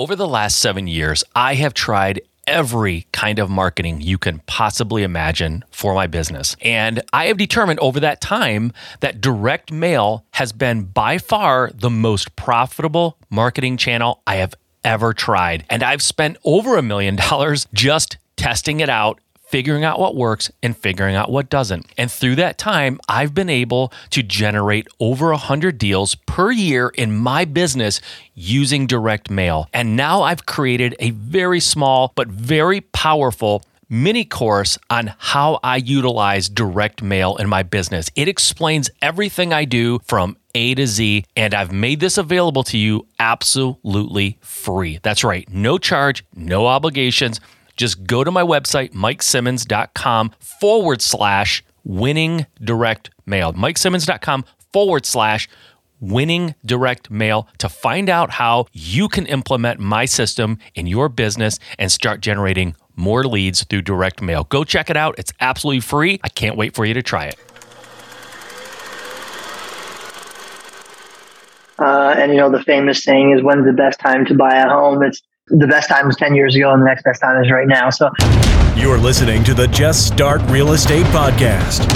Over the last seven years, I have tried every kind of marketing you can possibly imagine for my business. And I have determined over that time that direct mail has been by far the most profitable marketing channel I have ever tried. And I've spent over a million dollars just testing it out figuring out what works and figuring out what doesn't. And through that time, I've been able to generate over 100 deals per year in my business using direct mail. And now I've created a very small but very powerful mini course on how I utilize direct mail in my business. It explains everything I do from a to Z, and I've made this available to you absolutely free. That's right, no charge, no obligations just go to my website, mikesimmons.com forward slash winning direct mail. Mikesimmons.com forward slash winning direct mail to find out how you can implement my system in your business and start generating more leads through direct mail. Go check it out. It's absolutely free. I can't wait for you to try it. Uh, and you know the famous saying is when's the best time to buy a home it's the best time was 10 years ago and the next best time is right now. So you're listening to the Just Start Real Estate Podcast.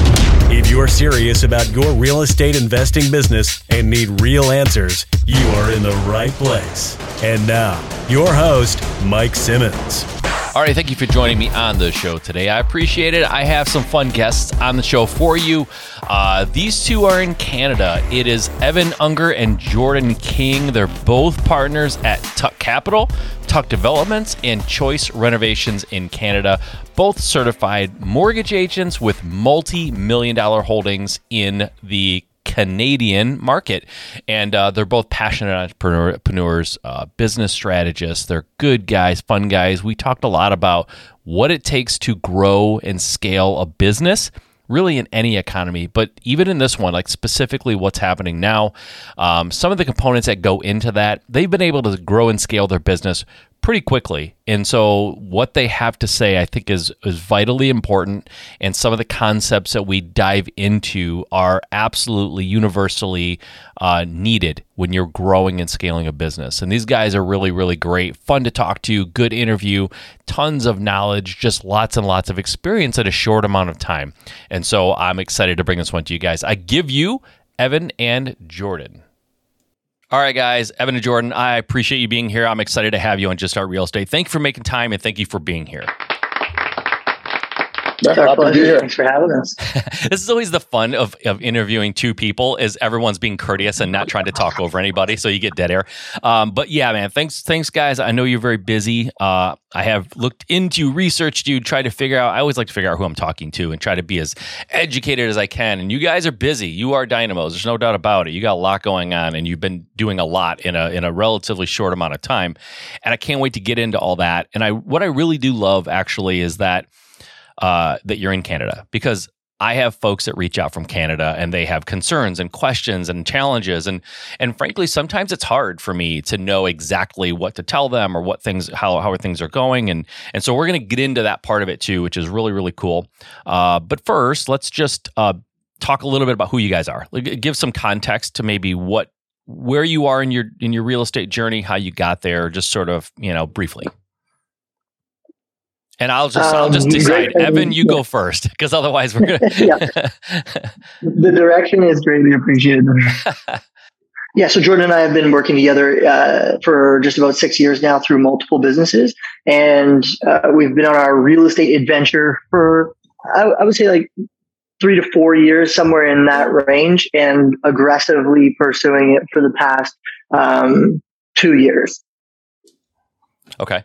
If you're serious about your real estate investing business and need real answers, you are in the right place. And now, your host, Mike Simmons. All right, thank you for joining me on the show today. I appreciate it. I have some fun guests on the show for you. Uh, these two are in Canada. It is Evan Unger and Jordan King. They're both partners at Tuk Capital, Tuk Developments, and Choice Renovations in Canada. Both certified mortgage agents with multi million dollar holdings in the Canadian market. And uh, they're both passionate entrepreneurs, uh, business strategists. They're good guys, fun guys. We talked a lot about what it takes to grow and scale a business really in any economy, but even in this one, like specifically what's happening now, um, some of the components that go into that, they've been able to grow and scale their business pretty quickly. And so what they have to say I think is is vitally important and some of the concepts that we dive into are absolutely universally uh, needed when you're growing and scaling a business. And these guys are really really great, fun to talk to, good interview, tons of knowledge, just lots and lots of experience at a short amount of time. And so I'm excited to bring this one to you guys. I give you Evan and Jordan. All right, guys, Evan and Jordan, I appreciate you being here. I'm excited to have you on Just Start Real Estate. Thank you for making time and thank you for being here. It's our pleasure. Thanks for having us. this is always the fun of, of interviewing two people is everyone's being courteous and not trying to talk over anybody, so you get dead air. Um, but yeah, man, thanks, thanks, guys. I know you're very busy. Uh, I have looked into, researched you, tried to figure out. I always like to figure out who I'm talking to and try to be as educated as I can. And you guys are busy. You are dynamos. There's no doubt about it. You got a lot going on, and you've been doing a lot in a in a relatively short amount of time. And I can't wait to get into all that. And I what I really do love actually is that uh, that you're in Canada because I have folks that reach out from Canada and they have concerns and questions and challenges and and frankly sometimes it's hard for me to know exactly what to tell them or what things how how things are going and and so we're going to get into that part of it too which is really really cool. Uh, but first let's just uh, talk a little bit about who you guys are. Give some context to maybe what where you are in your in your real estate journey, how you got there, just sort of you know briefly. And I'll just um, I'll just um, decide. Evan, you yeah. go first, because otherwise we're gonna. yeah. The direction is greatly appreciated. yeah. So Jordan and I have been working together uh, for just about six years now through multiple businesses, and uh, we've been on our real estate adventure for I, I would say like three to four years, somewhere in that range, and aggressively pursuing it for the past um, two years. Okay.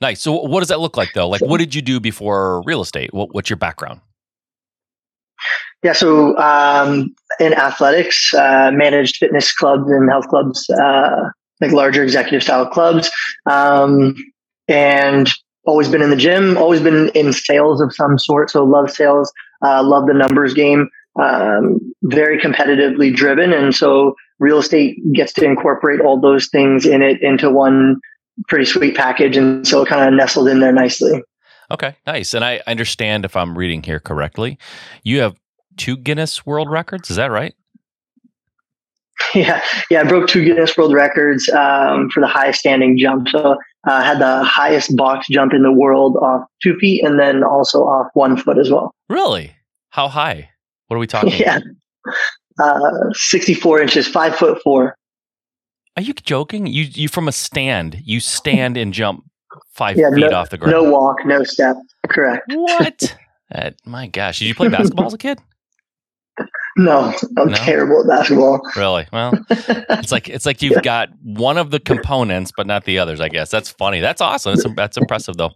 Nice. So, what does that look like, though? Like, what did you do before real estate? What, what's your background? Yeah, so um, in athletics, uh, managed fitness clubs and health clubs, uh, like larger executive style clubs, um, and always been in the gym, always been in sales of some sort. So love sales, uh, love the numbers game, um, very competitively driven, and so real estate gets to incorporate all those things in it into one pretty sweet package. And so it kind of nestled in there nicely. Okay, nice. And I understand if I'm reading here correctly, you have two Guinness World Records. Is that right? Yeah, yeah, I broke two Guinness World Records um, for the highest standing jump. So I uh, had the highest box jump in the world off two feet, and then also off one foot as well. Really? How high? What are we talking? Yeah, uh, sixty-four inches, five foot four. Are you joking? You you from a stand? You stand and jump five yeah, feet no, off the ground? No walk, no step. Correct. What? uh, my gosh! Did you play basketball as a kid? No, I'm no? terrible at basketball. Really? Well, it's like it's like you've got one of the components, but not the others. I guess that's funny. That's awesome. That's, that's impressive, though.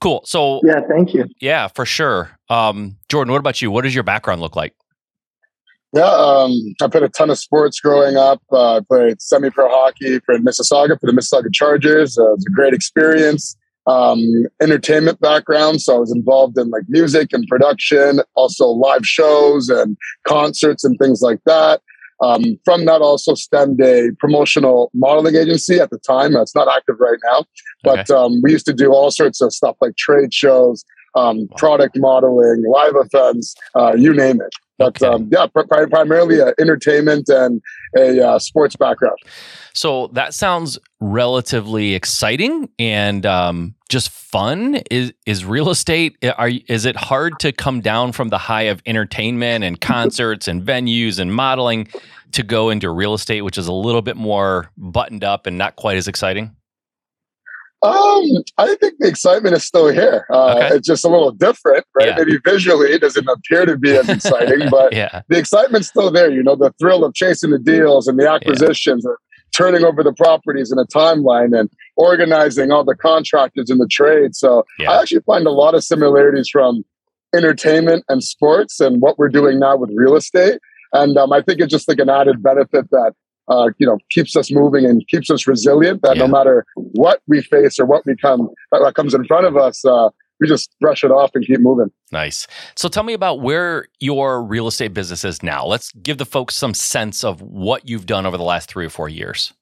Cool. So yeah, thank you. Yeah, for sure. Um, Jordan, what about you? What does your background look like? Yeah, um, I played a ton of sports growing up. Uh, I played semi-pro hockey for Mississauga for the Mississauga Chargers. Uh, it was a great experience um, entertainment background. So I was involved in like music and production, also live shows and concerts and things like that. Um, from that also stemmed a promotional modeling agency at the time. It's not active right now, but okay. um, we used to do all sorts of stuff like trade shows, um, product modeling, live events, uh, you name it. But okay. um, yeah, pr- primarily uh, entertainment and a uh, sports background. So that sounds relatively exciting and um, just fun. Is is real estate? Are is it hard to come down from the high of entertainment and concerts and venues and modeling to go into real estate, which is a little bit more buttoned up and not quite as exciting? Um, I think the excitement is still here. Uh, okay. It's just a little different, right? Yeah. Maybe visually it doesn't appear to be as exciting, but yeah. the excitement's still there. You know, the thrill of chasing the deals and the acquisitions, yeah. turning over the properties in a timeline, and organizing all the contractors in the trade. So I actually find a lot of similarities from entertainment and sports and what we're doing now with real estate. And um, I think it's just like an added benefit that uh, you know, keeps us moving and keeps us resilient. That yeah. no matter what we face or what we come that comes in front of us, uh, we just brush it off and keep moving. Nice. So tell me about where your real estate business is now. Let's give the folks some sense of what you've done over the last three or four years.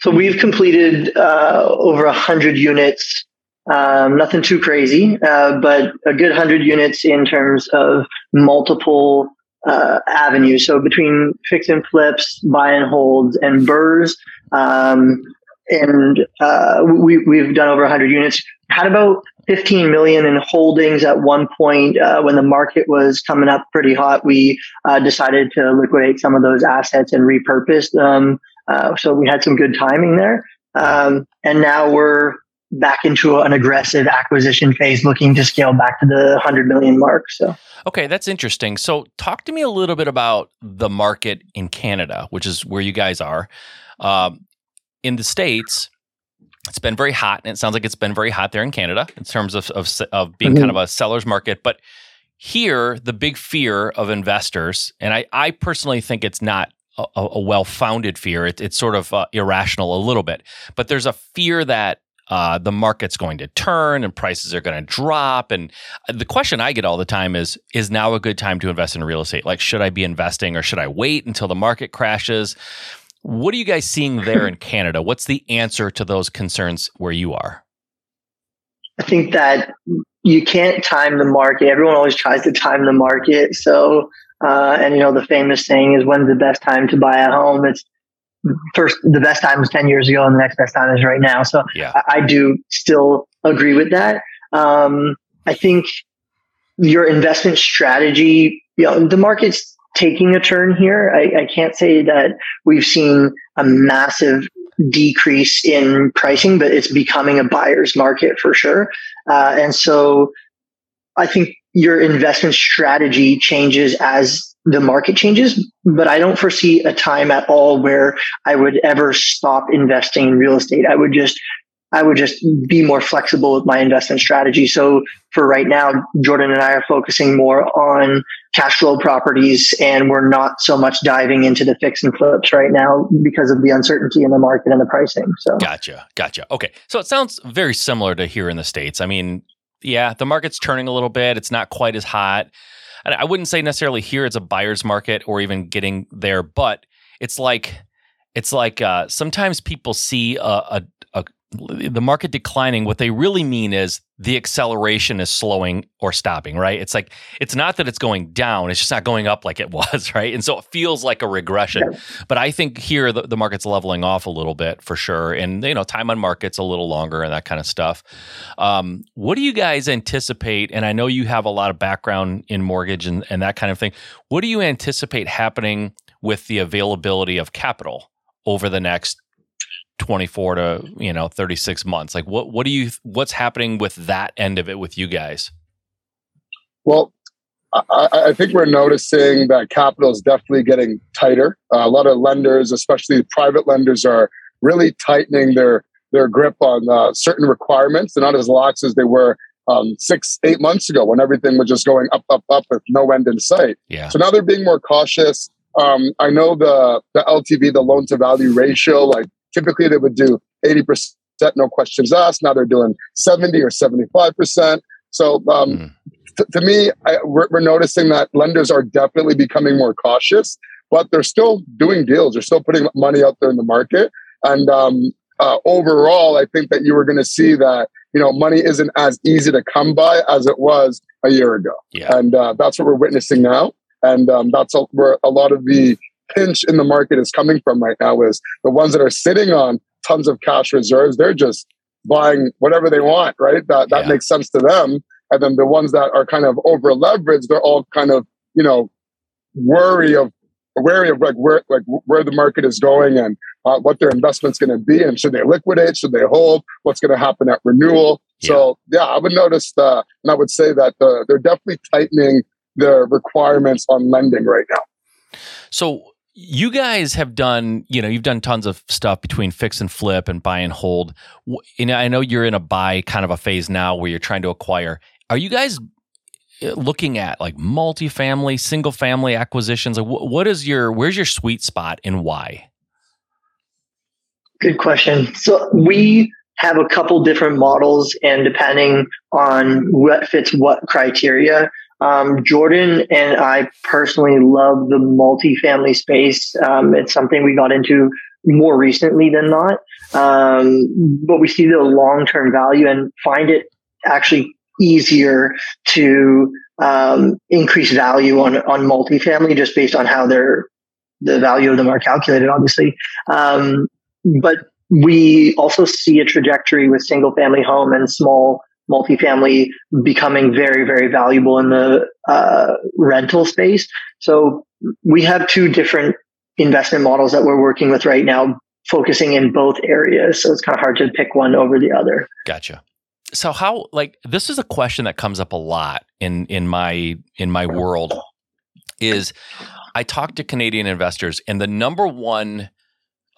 So we've completed uh, over a hundred units. Um, nothing too crazy, uh, but a good hundred units in terms of multiple uh, avenues. So between fix and flips, buy and holds, and BRRRRs, um, and uh, we, we've done over 100 units. Had about 15 million in holdings at one point uh, when the market was coming up pretty hot. We uh, decided to liquidate some of those assets and repurpose them. Uh, so we had some good timing there. Um, and now we're back into an aggressive acquisition phase, looking to scale back to the 100 million mark. So, okay, that's interesting. So, talk to me a little bit about the market in Canada, which is where you guys are. Um, in the States, it's been very hot, and it sounds like it's been very hot there in Canada in terms of, of, of being mm-hmm. kind of a seller's market. But here, the big fear of investors, and I, I personally think it's not a, a well founded fear. It, it's sort of uh, irrational a little bit, but there's a fear that uh, the market's going to turn and prices are going to drop. And the question I get all the time is Is now a good time to invest in real estate? Like, should I be investing or should I wait until the market crashes? What are you guys seeing there in Canada? What's the answer to those concerns where you are? I think that you can't time the market. Everyone always tries to time the market. So, uh, and you know, the famous saying is when's the best time to buy a home? It's first the best time was 10 years ago and the next best time is right now. So yeah. I, I, do still agree with that. Um, i think your investment strategy you know the market's taking a turn here. I, I can't say that we've seen a massive decrease in pricing but it's becoming a buyer's market for sure. Uh, and so i think your investment strategy changes as the market changes, but I don't foresee a time at all where I would ever stop investing in real estate. I would just I would just be more flexible with my investment strategy. So for right now, Jordan and I are focusing more on cash flow properties and we're not so much diving into the fix and flips right now because of the uncertainty in the market and the pricing. So Gotcha. Gotcha. Okay. So it sounds very similar to here in the States. I mean, yeah, the market's turning a little bit. It's not quite as hot. I wouldn't say necessarily here it's a buyer's market or even getting there, but it's like it's like uh, sometimes people see a, a, a, the market declining. What they really mean is the acceleration is slowing or stopping, right? It's like it's not that it's going down, it's just not going up like it was, right? And so it feels like a regression. But I think here the, the, market's leveling off a little bit for sure. And you know, time on market's a little longer and that kind of stuff. Um, what do you guys anticipate? And I know you have a lot of background in mortgage and, and that kind of thing. What do you anticipate happening with the availability of capital over the next 24 to you know 36 months like what what do you what's happening with that end of it with you guys well I, I think we're noticing that capital is definitely getting tighter. Uh, a lot of lenders, especially private lenders, are really tightening their their grip on uh, certain requirements. They're not as lax as they were um, six, eight months ago when everything was just going up, up, up with no end in sight. Yeah. So now they're being more cautious. Um, I know the the LTV, the loan to value ratio, like Typically, they would do 80%, no questions asked. Now they're doing 70 or 75%. So, um, mm. t- to me, I, we're, we're noticing that lenders are definitely becoming more cautious, but they're still doing deals. They're still putting money out there in the market. And um, uh, overall, I think that you were going to see that you know money isn't as easy to come by as it was a year ago, yeah. and uh, that's what we're witnessing now. And um, that's where a lot of the pinch in the market is coming from right now is the ones that are sitting on tons of cash reserves. They're just buying whatever they want, right? That that yeah. makes sense to them. And then the ones that are kind of over leveraged, they're all kind of, you know, worry of wary of like where like where the market is going and uh, what their investment's going to be and should they liquidate should they hold what's going to happen at renewal yeah. so yeah i would notice that and i would say that uh, they're definitely tightening their requirements on lending right now so you guys have done, you know, you've done tons of stuff between fix and flip and buy and hold. And I know you're in a buy kind of a phase now where you're trying to acquire. Are you guys uh, looking at like multifamily, single family acquisitions? Like what is your, where's your sweet spot and why? Good question. So we have a couple different models and depending on what fits what criteria, um, Jordan and I personally love the multifamily space. Um, it's something we got into more recently than not, um, but we see the long term value and find it actually easier to um, increase value on on multifamily just based on how they're the value of them are calculated, obviously. Um, but we also see a trajectory with single family home and small multifamily becoming very, very valuable in the uh, rental space. So we have two different investment models that we're working with right now, focusing in both areas. So it's kind of hard to pick one over the other. Gotcha. So how like this is a question that comes up a lot in in my in my world is I talk to Canadian investors and the number one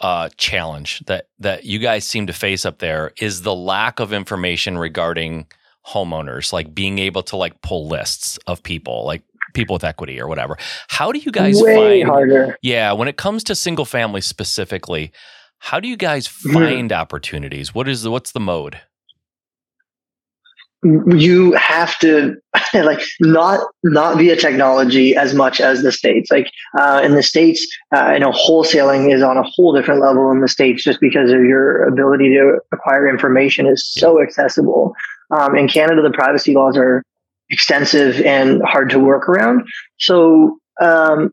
uh, challenge that that you guys seem to face up there is the lack of information regarding homeowners, like being able to like pull lists of people, like people with equity or whatever. How do you guys Way find? Harder. Yeah, when it comes to single family specifically, how do you guys mm-hmm. find mm. opportunities? What is the, what's the mode? You have to like not not via technology as much as the states. Like uh, in the states uh, i know wholesaling is on a whole different level in the states just because of your ability to acquire information is so accessible. Um, in canada the privacy laws are extensive and hard to work around. So um,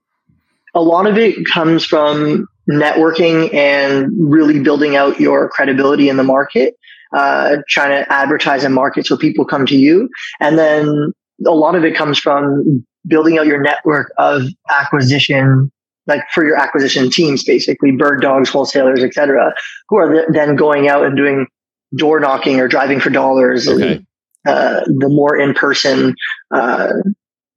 a lot of it comes from networking and really building out your credibility in the market uh, trying to advertise and market so people come to you. And then a lot of it comes from building out your network of acquisition, like for your acquisition teams, basically bird dogs, wholesalers, etc., who are then going out and doing door knocking or driving for dollars. Okay. And, uh, the more in person uh,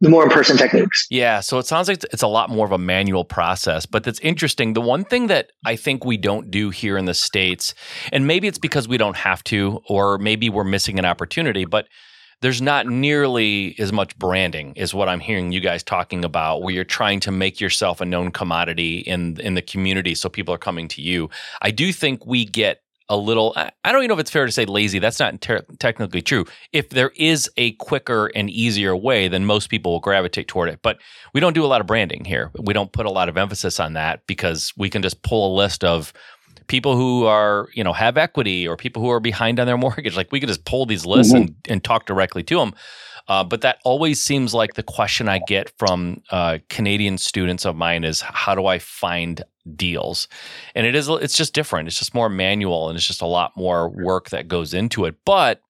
the more in-person techniques. Yeah, so it sounds like it's a lot more of a manual process, but that's interesting. The one thing that I think we don't do here in the states, and maybe it's because we don't have to or maybe we're missing an opportunity, but there's not nearly as much branding is what I'm hearing you guys talking about where you're trying to make yourself a known commodity in in the community so people are coming to you. I do think we get a little i don't even know if it's fair to say lazy. That's not ter- technically true. If there is a quicker and easier way then most people will gravitate toward it. But we don't do a lot of branding here. We don't put a lot of emphasis on that because we can just pull a list of people who are you know have equity or people who are behind on their mortgage. Like we could just pull these lists mm-hmm. and, and talk directly to them uh, but that always seems like the question I get from uh, Canadian students of mine is how do I find deals? And it is it's just different. It's just more manual and it's just a lot more work that goes into it. But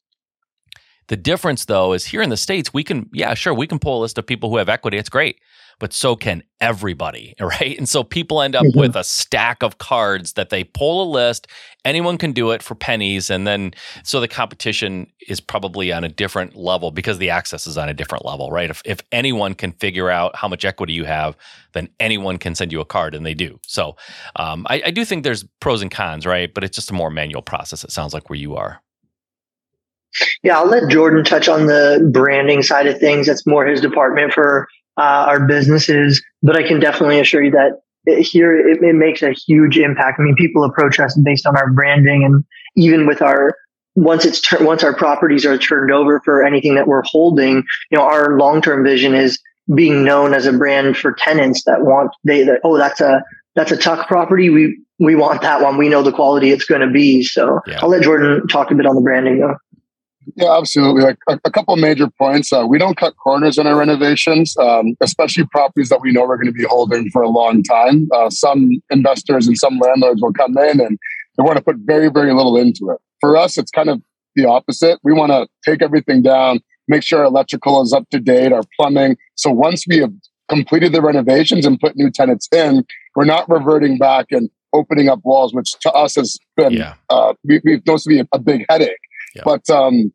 the difference though is here in the states we can yeah sure we can pull a list of people who have equity. It's great but so can everybody, right? And so people end up mm-hmm. with a stack of cards that they pull a list. Anyone can do it for pennies. And then, so the competition is probably on a different level because the access is on a different level, right? If, if anyone can figure out how much equity you have, then anyone can send you a card, and they do. So um, I, I do think there's pros and cons, right? But it's just a more manual process, it sounds like, where you are. Yeah, I'll let Jordan touch on the branding side of things. That's more his department for uh, our businesses, but I can definitely assure you that it, here it, it, makes a huge impact. I mean, people approach us based on our branding, and even with our once it's tur- once our properties are turned over for anything that we're holding, you know, our long term vision is being known as a brand for tenants that want they that oh that's a that's a Tuk property we we want that one we know the quality it's going to be so yeah. I'll let Jordan talk a bit on the branding though. Yeah, absolutely. Like a, a couple major points. Uh, we don't cut corners in our renovations, um, especially properties that we know we're going to be holding for a long time. Uh, some investors and some landlords will come in and they want to put very, very little into it. For us, it's kind of the opposite. We want to take everything down, make sure our electrical is up to date, our plumbing. So once we have completed the renovations and put new tenants in, we're not reverting back and opening up walls, which to us has been, yeah. uh, we, we've known to be a, a big headache. Yeah. But um,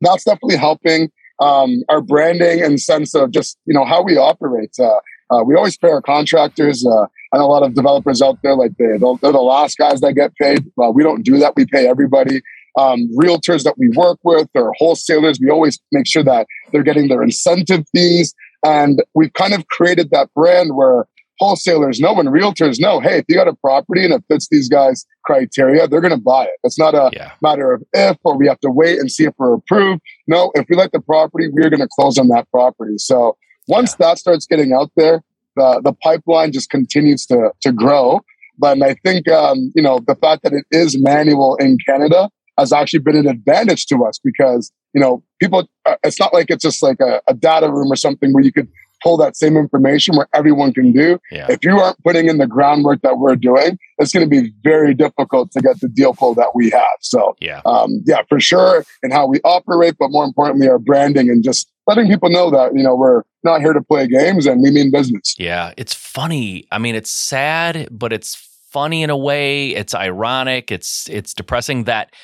that's definitely helping um, our branding and sense of just you know how we operate. Uh, uh, we always pay our contractors. Uh, and a lot of developers out there like they they're the last guys that get paid. we don't do that. We pay everybody. Um, realtors that we work with or wholesalers, we always make sure that they're getting their incentive fees. And we've kind of created that brand where wholesalers know and realtors know, hey, if you got a property and it fits these guys' criteria, they're going to buy it. It's not a yeah. matter of if or we have to wait and see if we're approved. No, if we like the property, we're going to close on that property. So once yeah. that starts getting out there, the, the pipeline just continues to, to grow. But I think, um, you know, the fact that it is manual in Canada has actually been an advantage to us because, you know, people, uh, it's not like it's just like a, a data room or something where you could pull that same information where everyone can do. Yeah. If you aren't putting in the groundwork that we're doing, it's going to be very difficult to get the deal flow that we have. So, yeah, um, yeah, for sure, and how we operate, but more importantly, our branding and just letting people know that you know we're not here to play games and we mean business. Yeah, it's funny. I mean, it's sad, but it's funny in a way. It's ironic. It's it's depressing that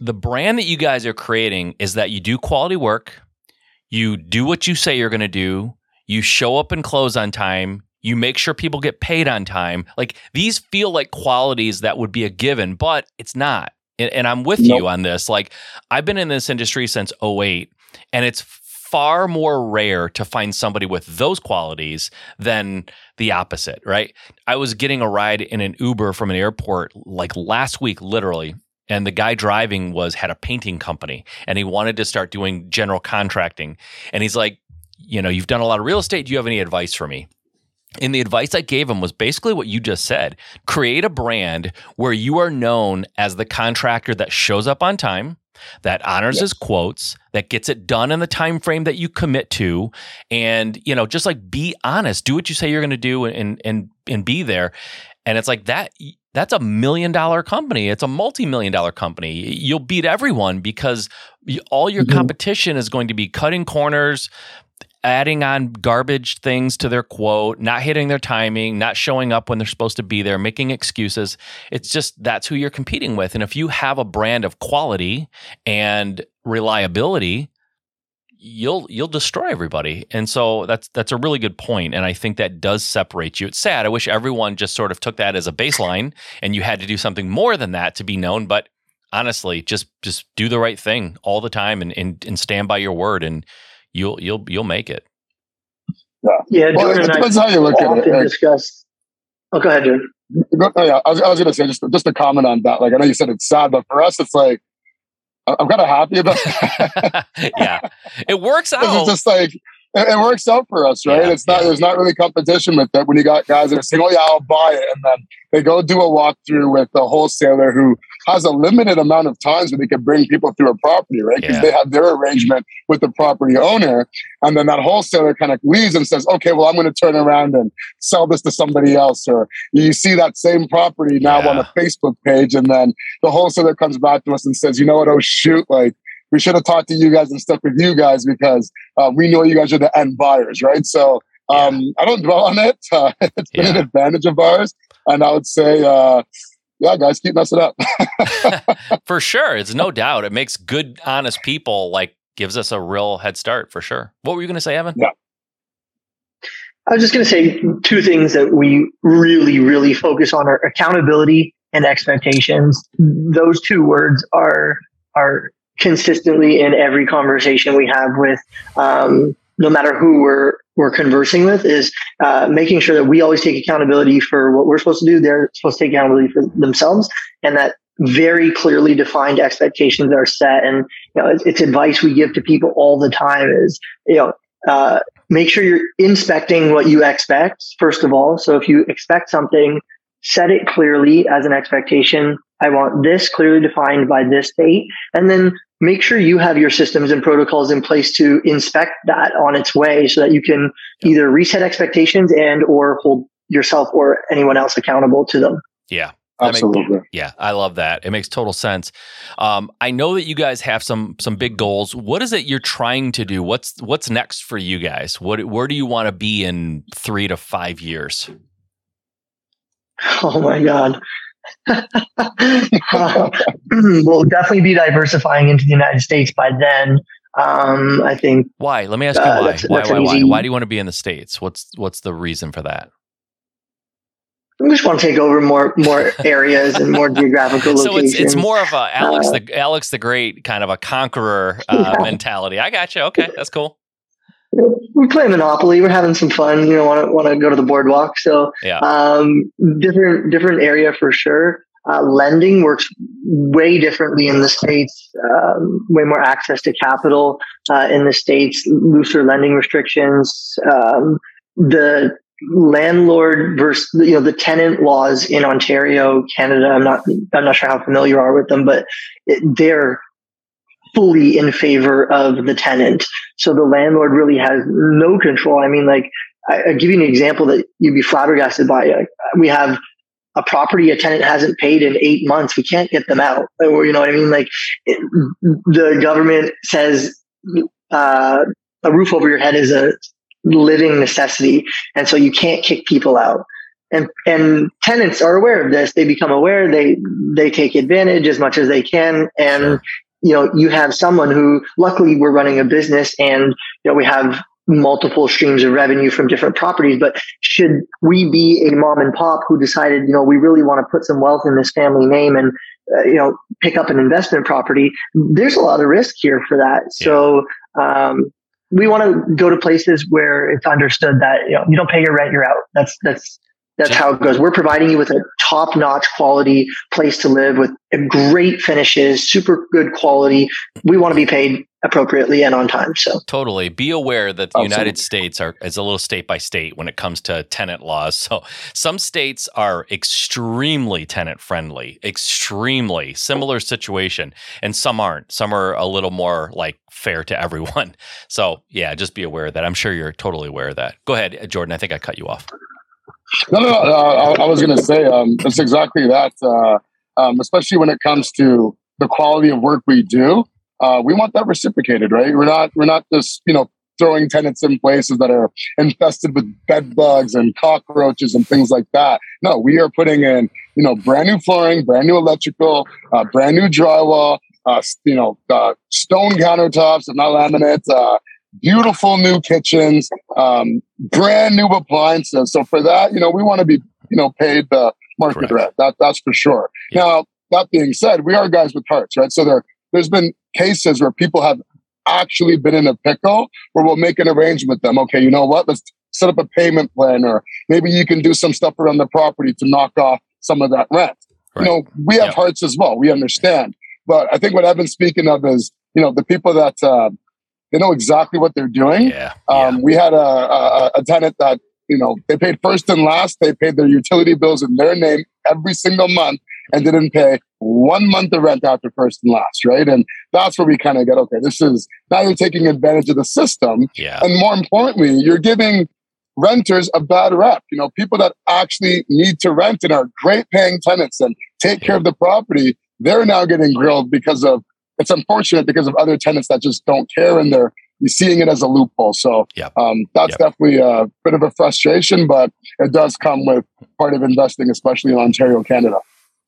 the brand that you guys are creating is that you do quality work you do what you say you're going to do. You show up and close on time. You make sure people get paid on time. Like these feel like qualities that would be a given, but it's not. And, and I'm with nope. you on this. Like I've been in this industry since 08 and it's far more rare to find somebody with those qualities than the opposite, right? I was getting a ride in an Uber from an airport like last week, literally, and the guy driving was had a painting company and he wanted to start doing general contracting and he's like you know you've done a lot of real estate do you have any advice for me and the advice I gave him was basically what you just said. Create a brand where you are known as the contractor that shows up on time, that honors yes. his quotes, that gets it done in the time frame that you commit to, and you know, just like be honest, do what you say you're going to do, and and and be there. And it's like that that's a million dollar company. It's a multi million dollar company. You'll beat everyone because all your mm-hmm. competition is going to be cutting corners, adding on garbage things to their quote, not hitting their timing, not showing up when they're supposed to be there, making excuses. It's just that's who you're competing with. And if you have a brand of quality and reliability, you'll you'll destroy everybody. And so that's that's a really good point and I think that does separate you. It's sad. I wish everyone just sort of took that as a baseline and you had to do something more than that to be known, but honestly, just just do the right thing all the time and and, and stand by your word and you'll you'll you'll make it. Yeah. Yeah, well, Jordan it depends how you look at it. Discuss. Oh, go ahead, Jordan. Oh, yeah, I was, I was going to say just just a comment on that. Like I know you said it's sad, but for us, it's like I'm kind of happy about. yeah, it works out. It's just like it, it, works out for us, right? Yeah, it's not, yeah. there's not really competition with it when you got guys that are saying, oh, yeah, I'll buy it. And then they go do a walkthrough with a wholesaler who has a limited amount of times where they can bring people through a property, right? Because yeah. they have their arrangement with the property owner. And then that wholesaler kind of leaves and says, okay, well, I'm going to turn around and sell this to somebody else. Or you see that same property now on a Facebook page. And then the wholesaler comes back to us and says, you know what? Oh, shoot. Like, we should have talked to you guys and stuck with you guys because uh, we know you guys are the end buyers, right? So um, yeah. I don't dwell on it. Uh, it's been yeah. an advantage of ours, and I would say, uh, yeah, guys, keep messing up. for sure, it's no doubt. It makes good, honest people like gives us a real head start for sure. What were you going to say, Evan? Yeah. I was just going to say two things that we really, really focus on are accountability and expectations. Those two words are are consistently in every conversation we have with um, no matter who we're we're conversing with is uh, making sure that we always take accountability for what we're supposed to do. They're supposed to take accountability for themselves, and that very clearly defined expectations are set. And you know, it's, it's advice we give to people all the time: is you know, uh, make sure you're inspecting what you expect first of all. So if you expect something, set it clearly as an expectation. I want this clearly defined by this date, and then make sure you have your systems and protocols in place to inspect that on its way so that you can either reset expectations and or hold yourself or anyone else accountable to them. Yeah. Absolutely. yeah, I love that. It makes total sense. Um, I know that you guys have some some big goals. What is it you're trying to do? What's what's next for you guys? What where do you want to be in three to five years? Oh my god, uh, we'll definitely be diversifying into the United States by then. Um, I think. Why? Let me ask you uh, why. That's, why? That's why? Why? Why do you want to be in the states? What's What's the reason for that? I just want to take over more more areas and more geographical so locations. So it's, it's more of a Alex uh, the Alex the Great kind of a conqueror uh, yeah. mentality. I got you. Okay, that's cool we play Monopoly. We're having some fun. You know, want to want to go to the boardwalk. So, yeah. um, different different area for sure. Uh, lending works way differently in the states. Um, way more access to capital uh, in the states. Looser lending restrictions. Um, the landlord versus you know the tenant laws in Ontario, Canada. I'm not I'm not sure how familiar you are with them, but it, they're fully in favor of the tenant. So the landlord really has no control. I mean, like, I, will give you an example that you'd be flabbergasted by. Like, we have a property a tenant hasn't paid in eight months. We can't get them out. Or, you know what I mean? Like, it, the government says uh, a roof over your head is a living necessity. And so you can't kick people out. And, and tenants are aware of this. They become aware. They, they take advantage as much as they can. And you know, you have someone who luckily we're running a business and, you know, we have multiple streams of revenue from different properties. But should we be a mom and pop who decided, you know, we really want to put some wealth in this family name and, uh, you know, pick up an investment property, there's a lot of risk here for that. So, um, we want to go to places where it's understood that, you know, you don't pay your rent, you're out. That's, that's, that's how it goes. We're providing you with a top notch quality place to live with great finishes, super good quality. We want to be paid appropriately and on time. So totally be aware that the Absolutely. United States are is a little state by state when it comes to tenant laws. So some states are extremely tenant friendly, extremely similar situation, and some aren't. Some are a little more like fair to everyone. So yeah, just be aware of that. I'm sure you're totally aware of that. Go ahead, Jordan. I think I cut you off. No, no, no. Uh, I, I, was going to say um, it's exactly that. Uh, um, especially when it comes to the quality of work we do, uh, we want that reciprocated, right? We're not we're not just you know throwing tenants in places that are infested with bed bugs and cockroaches and things like that. No, we are putting in you know brand new flooring, brand new electrical, uh, brand new drywall, uh, you know uh, stone countertops and not laminate beautiful new kitchens, um, brand new appliances. So for that, you know, we want to be, you know, paid the market rent. That that's for sure. Yeah. Now, that being said, we are guys with hearts, right? So there, there's been cases where people have actually been in a pickle where we'll make an arrangement with them. Okay, you know what? Let's set up a payment plan, or maybe you can do some stuff around the property to knock off some of that rent. Right. You know, we have hearts as well. We understand. But I think what I've been speaking of is, you know, the people that uh, they know exactly what they're doing. Yeah. Um, yeah. We had a, a, a tenant that you know they paid first and last. They paid their utility bills in their name every single month and didn't pay one month of rent after first and last, right? And that's where we kind of get okay. This is now you're taking advantage of the system, yeah. and more importantly, you're giving renters a bad rep. You know, people that actually need to rent and are great paying tenants and take care of the property, they're now getting grilled because of it's unfortunate because of other tenants that just don't care and they're seeing it as a loophole. So yep. um, that's yep. definitely a bit of a frustration, but it does come with part of investing, especially in Ontario, Canada.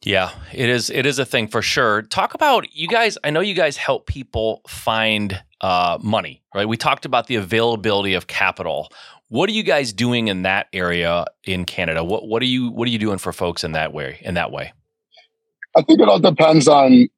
Yeah, it is. It is a thing for sure. Talk about you guys. I know you guys help people find uh, money, right? We talked about the availability of capital. What are you guys doing in that area in Canada? What What are you What are you doing for folks in that way? In that way, I think it all depends on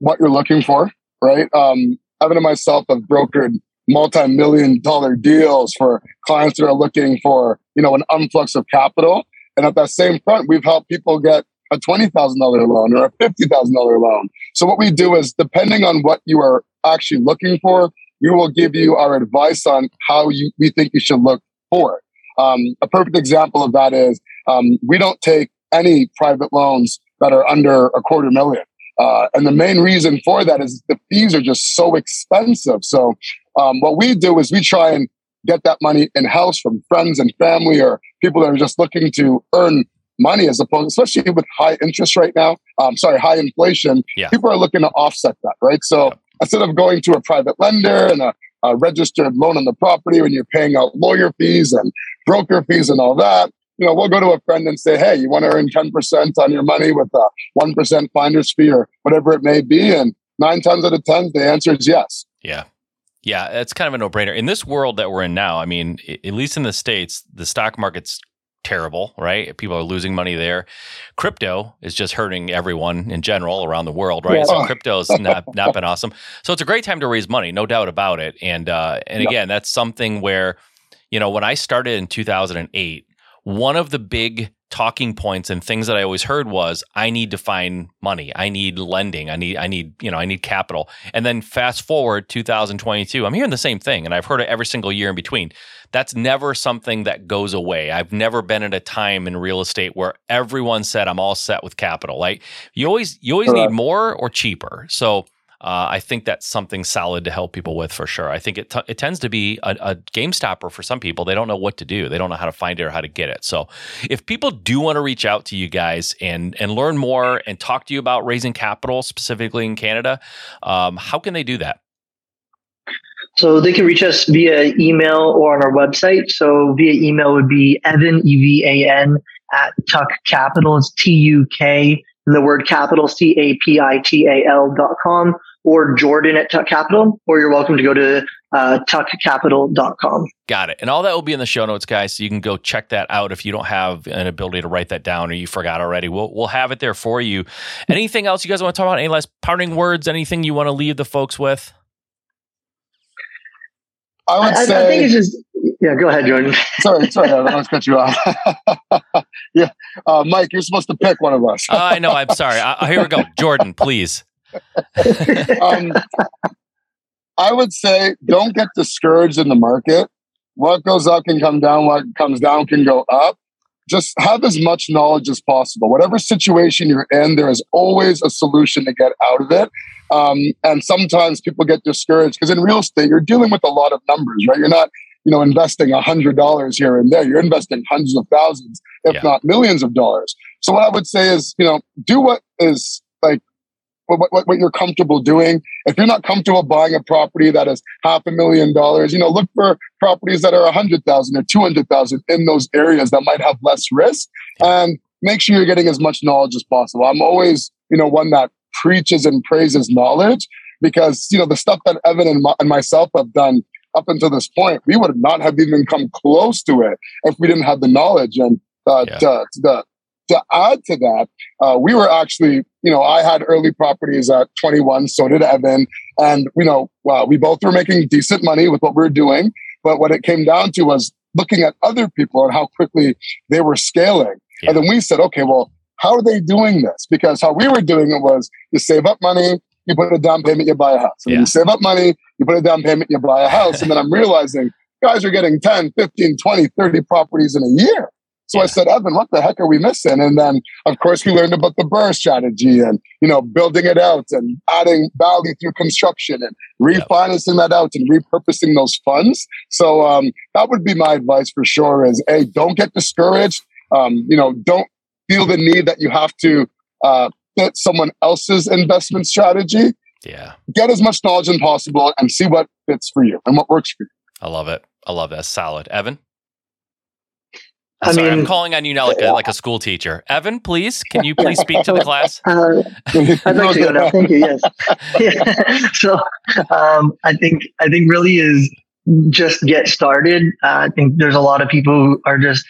what you're looking for, right? Um, Evan and myself have brokered multi-million dollar deals for clients that are looking for, you know, an influx of capital. And at that same front, we've helped people get a $20,000 loan or a $50,000 loan. So what we do is depending on what you are actually looking for, we will give you our advice on how you, we think you should look for it. Um, a perfect example of that is um, we don't take any private loans that are under a quarter million. Uh, and the main reason for that is the fees are just so expensive. So um, what we do is we try and get that money in house from friends and family or people that are just looking to earn money as opposed, especially with high interest right now. Um, sorry, high inflation. Yeah. People are looking to offset that, right? So yeah. instead of going to a private lender and a, a registered loan on the property when you're paying out lawyer fees and broker fees and all that, you know, we'll go to a friend and say, hey, you want to earn 10% on your money with a 1% finder's fee or whatever it may be. And nine times out of 10, the answer is yes. Yeah. Yeah, it's kind of a no brainer. In this world that we're in now, I mean, at least in the States, the stock market's terrible, right? People are losing money there. Crypto is just hurting everyone in general around the world, right? Yeah. So crypto's not not been awesome. So it's a great time to raise money, no doubt about it. And uh, and again, that's something where, you know, when I started in 2008, one of the big talking points and things that I always heard was I need to find money. I need lending. I need I need, you know, I need capital. And then fast forward 2022, I'm hearing the same thing and I've heard it every single year in between. That's never something that goes away. I've never been at a time in real estate where everyone said I'm all set with capital. Like you always you always need more or cheaper. So uh, I think that's something solid to help people with for sure. I think it, t- it tends to be a, a, game stopper for some people. They don't know what to do. They don't know how to find it or how to get it. So if people do want to reach out to you guys and and learn more and talk to you about raising capital specifically in Canada, um, how can they do that? So they can reach us via email or on our website. So via email would be Evan E V A N at Tuk Capital. It's T U K and the word capital C A P I T A L dot com or Jordan at Tuk Capital, or you're welcome to go to uh, tukcapital.com. Got it. And all that will be in the show notes, guys. So you can go check that out if you don't have an ability to write that down or you forgot already. We'll, we'll have it there for you. Anything else you guys want to talk about? Any last parting words? Anything you want to leave the folks with? I would I, say. I think it's just. Yeah, go ahead, Jordan. sorry, sorry, I was cut you off. yeah, uh, Mike, you're supposed to pick one of us. uh, I know. I'm sorry. Uh, here we go, Jordan. Please. um, I would say don't get discouraged in the market. What goes up can come down. What comes down can go up. Just have as much knowledge as possible. Whatever situation you're in, there is always a solution to get out of it. Um, and sometimes people get discouraged because in real estate, you're dealing with a lot of numbers, right? You're not, you know, investing a hundred dollars here and there. You're investing hundreds of thousands, if yeah. not millions of dollars. So what I would say is, you know, do what is like what, what, what, you're comfortable doing. If you're not comfortable buying a property that is half a million dollars, you know, look for properties that are a hundred thousand or two hundred thousand in those areas that might have less risk, and make sure you're getting as much knowledge as possible. I'm always, you know, one that preaches and praises knowledge because you know the stuff that Evan and, my, and myself have done up until this point, we would not have even come close to it if we didn't have the knowledge and uh, yeah. to, to to add to that, uh, we were actually, you know, I had early properties at 21, so did Evan. And, you know, well, we both were making decent money with what we were doing. But what it came down to was looking at other people and how quickly they were scaling. Yeah. And then we said, okay, well, how are they doing this? Because how we were doing it was you save up money, you put a down payment, you buy a house. And yeah. you save up money, you put a down payment, you buy a house. and then I'm realizing guys are getting 10, 15, 20, 30 properties in a year. So yeah. I said, Evan, what the heck are we missing? And then, of course, we learned about the BRRRR strategy and, you know, building it out and adding value through construction and refinancing that out and repurposing those funds. So um, that would be my advice for sure is, A, don't get discouraged. Um, you know, don't feel the need that you have to uh, fit someone else's investment strategy. Yeah. Get as much knowledge as possible and see what fits for you and what works for you. I love it. I love that. Solid. Evan? I'm sorry, mean, I'm calling on you now like a like a school teacher. Evan, please, can you please speak to the class? Uh, I'd like to go now. Thank you. Yes. yeah. So um, I think I think really is just get started. Uh, I think there's a lot of people who are just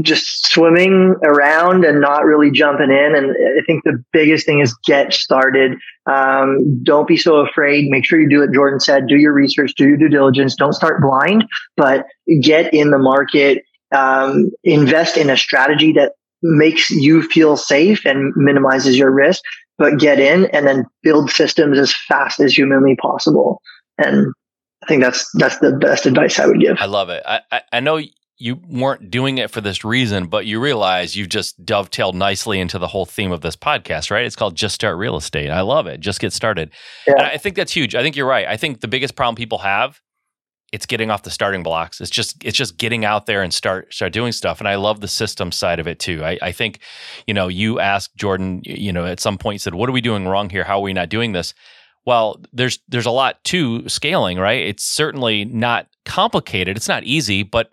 just swimming around and not really jumping in. And I think the biggest thing is get started. Um, don't be so afraid. Make sure you do what Jordan said. Do your research. Do your due diligence. Don't start blind, but get in the market. Um, invest in a strategy that makes you feel safe and minimizes your risk. But get in and then build systems as fast as humanly possible. And I think that's that's the best advice I would give. I love it. I, I, I know you weren't doing it for this reason, but you realize you've just dovetailed nicely into the whole theme of this podcast, right? It's called Just Start Real Estate. I love it. Just get started. Yeah. And I think that's huge. I think you're right. I think the biggest problem people have it's getting off the starting blocks. It's just it's just getting out there and start start doing stuff. And I love the system side of it too. I, I think, you know, you asked Jordan, you know, at some point said, What are we doing wrong here? How are we not doing this? Well, there's there's a lot to scaling, right? It's certainly not complicated. It's not easy, but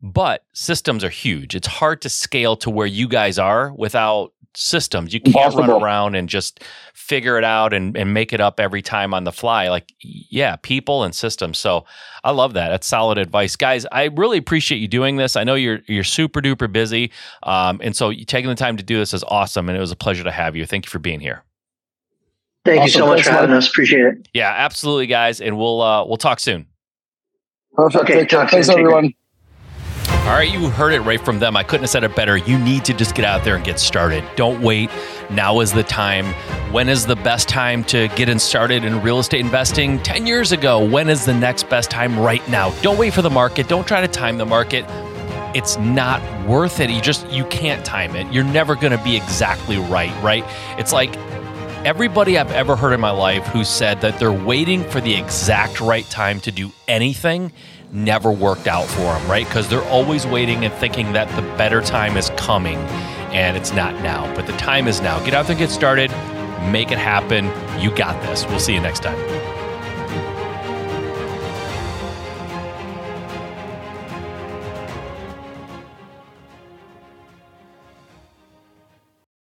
but systems are huge. It's hard to scale to where you guys are without systems. You can't Impossible. run around and just figure it out and, and make it up every time on the fly. Like, yeah, people and systems. So I love that. That's solid advice. Guys, I really appreciate you doing this. I know you're you're super duper busy. Um, and so taking the time to do this is awesome. And it was a pleasure to have you. Thank you for being here. Thank awesome. you so much Thanks, for having us. Appreciate it. Yeah, absolutely, guys. And we'll uh, we'll talk soon. Perfect. Okay, talk Thanks, soon. everyone. All right, you heard it right from them. I couldn't have said it better. You need to just get out there and get started. Don't wait. Now is the time. When is the best time to get in started in real estate investing? 10 years ago. When is the next best time right now? Don't wait for the market. Don't try to time the market. It's not worth it. You just you can't time it. You're never going to be exactly right, right? It's like everybody I've ever heard in my life who said that they're waiting for the exact right time to do anything never worked out for them, right? Because they're always waiting and thinking that the better time is coming and it's not now. But the time is now. Get out there, get started, make it happen. You got this. We'll see you next time.